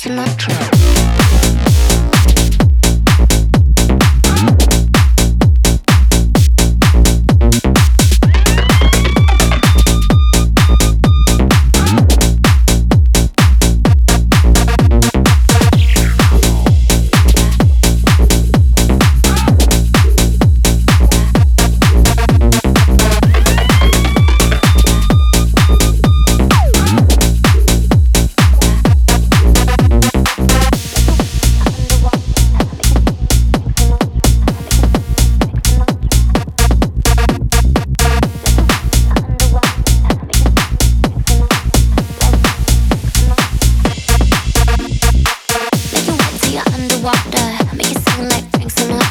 Sinatra.